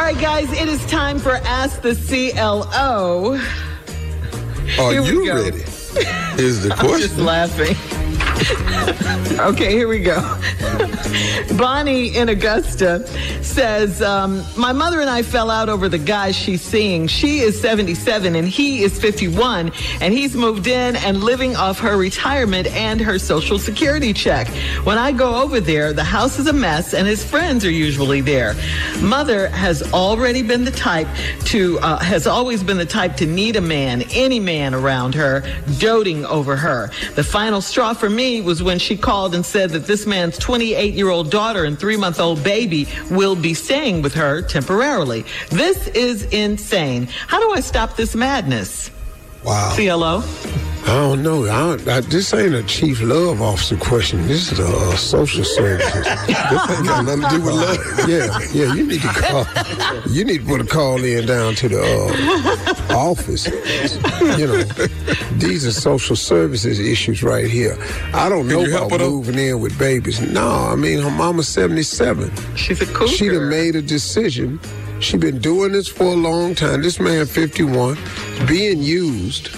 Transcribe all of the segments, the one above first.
All right, guys, it is time for Ask the CLO. Are you go. ready? Is the question. I'm just laughing. okay, here we go. Bonnie in Augusta says, um, My mother and I fell out over the guy she's seeing. She is 77 and he is 51, and he's moved in and living off her retirement and her social security check. When I go over there, the house is a mess and his friends are usually there. Mother has already been the type to, uh, has always been the type to need a man, any man around her, doting over her. The final straw for me was when she called and said that this man's 28 year old daughter and three month old baby will be staying with her temporarily. This is insane. How do I stop this madness? Wow. CLO? I don't know. I I, this ain't a chief love officer question. This is a uh, social services. this ain't got nothing to do with love. Yeah, yeah. You need to call. You need to put a call in down to the uh, office. You know, these are social services issues right here. I don't know help about her, though? moving in with babies. No, I mean her mama's seventy seven. She's a cougar. She done made a decision. She been doing this for a long time. This man, 51, being used.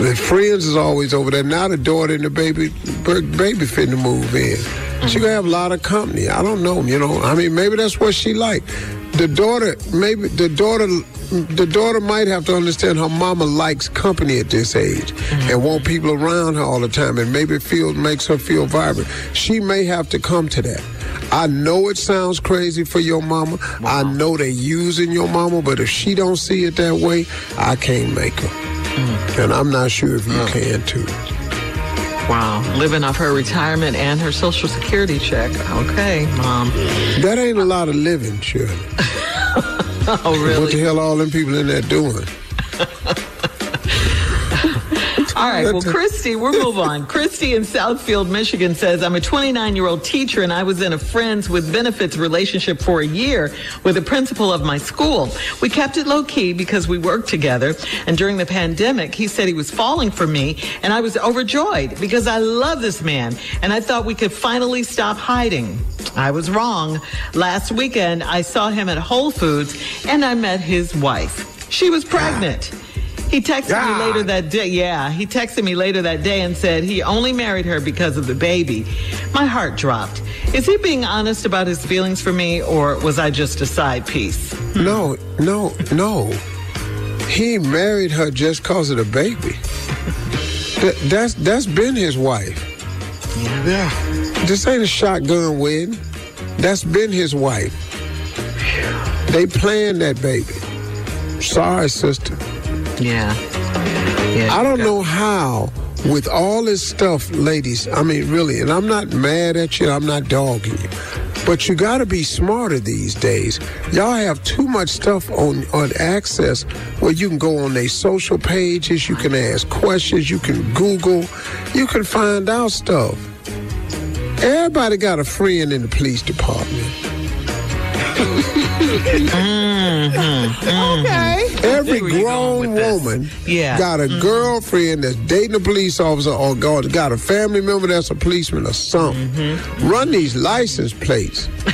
The friends is always over there. Now the daughter and the baby, baby finna move in. She gonna have a lot of company. I don't know. You know, I mean, maybe that's what she like. The daughter, maybe the daughter, the daughter might have to understand her mama likes company at this age and mm-hmm. want people around her all the time, and maybe it feel makes her feel vibrant. She may have to come to that. I know it sounds crazy for your mama. I know they using your mama, but if she don't see it that way, I can't make her. Mm. And I'm not sure if you oh. can too. Wow. Living off her retirement and her social security check. Okay, mom. That ain't a lot of living, Shirley. Oh, really? What the hell are all them people in there doing? All right, well, Christy, we'll move on. Christy in Southfield, Michigan says, I'm a 29 year old teacher and I was in a friends with benefits relationship for a year with the principal of my school. We kept it low key because we worked together. And during the pandemic, he said he was falling for me and I was overjoyed because I love this man and I thought we could finally stop hiding. I was wrong. Last weekend, I saw him at Whole Foods and I met his wife. She was pregnant. He texted me later that day. Yeah, he texted me later that day and said he only married her because of the baby. My heart dropped. Is he being honest about his feelings for me, or was I just a side piece? Hmm. No, no, no. He married her just cause of the baby. That, that's that's been his wife. Yeah. This ain't a shotgun wedding. That's been his wife. They planned that baby. Sorry, sister. Yeah. Yeah. I don't know how, with all this stuff, ladies, I mean, really, and I'm not mad at you, I'm not dogging you. But you got to be smarter these days. Y'all have too much stuff on, on access where you can go on their social pages, you can ask questions, you can Google, you can find out stuff. Everybody got a friend in the police department. Mm-hmm. Okay. Every where you going grown woman Yeah. got a mm-hmm. girlfriend that's dating a police officer or got, got a family member that's a policeman or something. Mm-hmm. Run these license plates.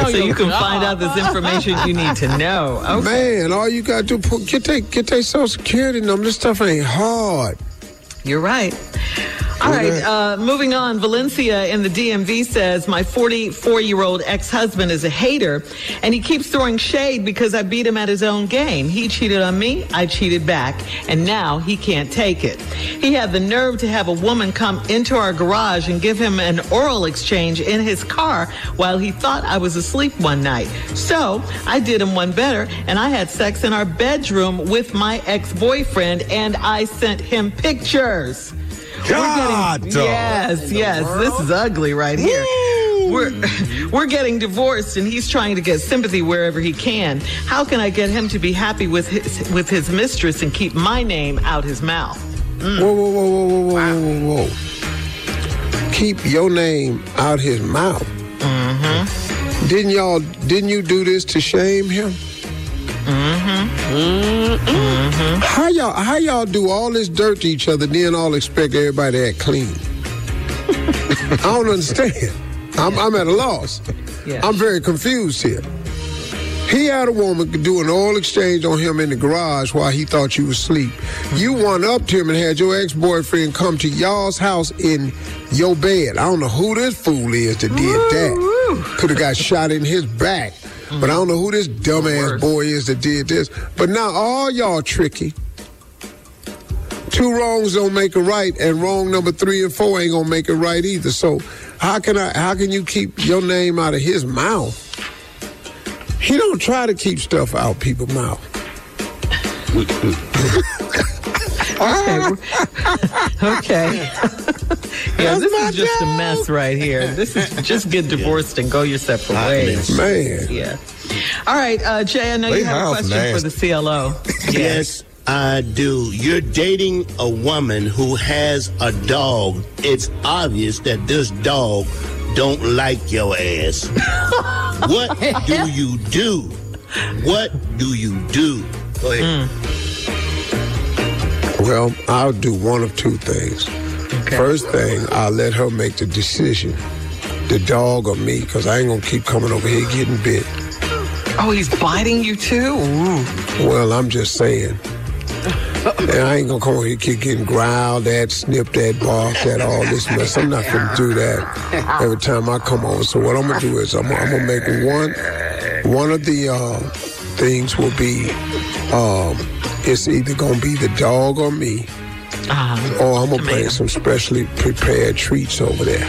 so you can find out this information you need to know. Okay. Man, all you got to do get their get their social security number. This stuff ain't hard. You're right. All right, uh, moving on. Valencia in the DMV says my 44 year old ex husband is a hater and he keeps throwing shade because I beat him at his own game. He cheated on me, I cheated back, and now he can't take it. He had the nerve to have a woman come into our garage and give him an oral exchange in his car while he thought I was asleep one night. So I did him one better and I had sex in our bedroom with my ex boyfriend and I sent him pictures. God, getting- yes, yes. This is ugly right here. we're we're getting divorced, and he's trying to get sympathy wherever he can. How can I get him to be happy with his with his mistress and keep my name out his mouth? Whoa, whoa, whoa, whoa, whoa, whoa, whoa, whoa. Keep your name out his mouth. Mm-hmm. Didn't y'all, didn't you do this to shame him? Mm-hmm. How y'all, how y'all do all this dirt to each other, then all expect everybody to act clean? I don't understand. I'm, I'm at a loss. Yeah. I'm very confused here. He had a woman do an oil exchange on him in the garage while he thought you was asleep. You went up to him and had your ex-boyfriend come to y'all's house in your bed. I don't know who this fool is that did that. Could have got shot in his back. But I don't know who this dumbass boy is that did this. But now all y'all tricky. Two wrongs don't make a right, and wrong number three and four ain't gonna make it right either. So how can I how can you keep your name out of his mouth? He don't try to keep stuff out people's mouth. Okay. Ah. okay. yeah, this is just a mess right here. This is just get divorced and go your separate ways. Man. Yeah. All right, uh, Jay, I know you have a house question for the CLO. Yes, I do. You're dating a woman who has a dog. It's obvious that this dog don't like your ass. what do you do? What do you do? Go ahead. Mm. Well, I'll do one of two things. First thing, I'll let her make the decision, the dog or me, because I ain't gonna keep coming over here getting bit. Oh, he's biting you too? Ooh. Well, I'm just saying. And I ain't gonna come over here keep getting growled at, snipped at, barked at, all this mess. I'm not gonna do that every time I come over. So what I'm gonna do is I'm, I'm gonna make one. One of the uh, things will be, um, it's either gonna be the dog or me, Uh, or I'm gonna bring some specially prepared treats over there.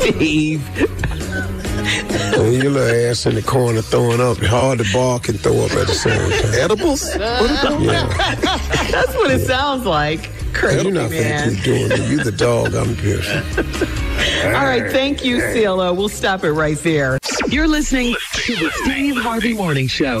Steve. And your little ass in the corner throwing up. Hard to bark and throw up at the same time. Edibles? Yeah. That's what it sounds like. Crazy You're not gonna man. keep doing it. You the dog, I'm the person. All right, thank you, CLO. We'll stop it right there. You're listening to the Steve Harvey Morning Show.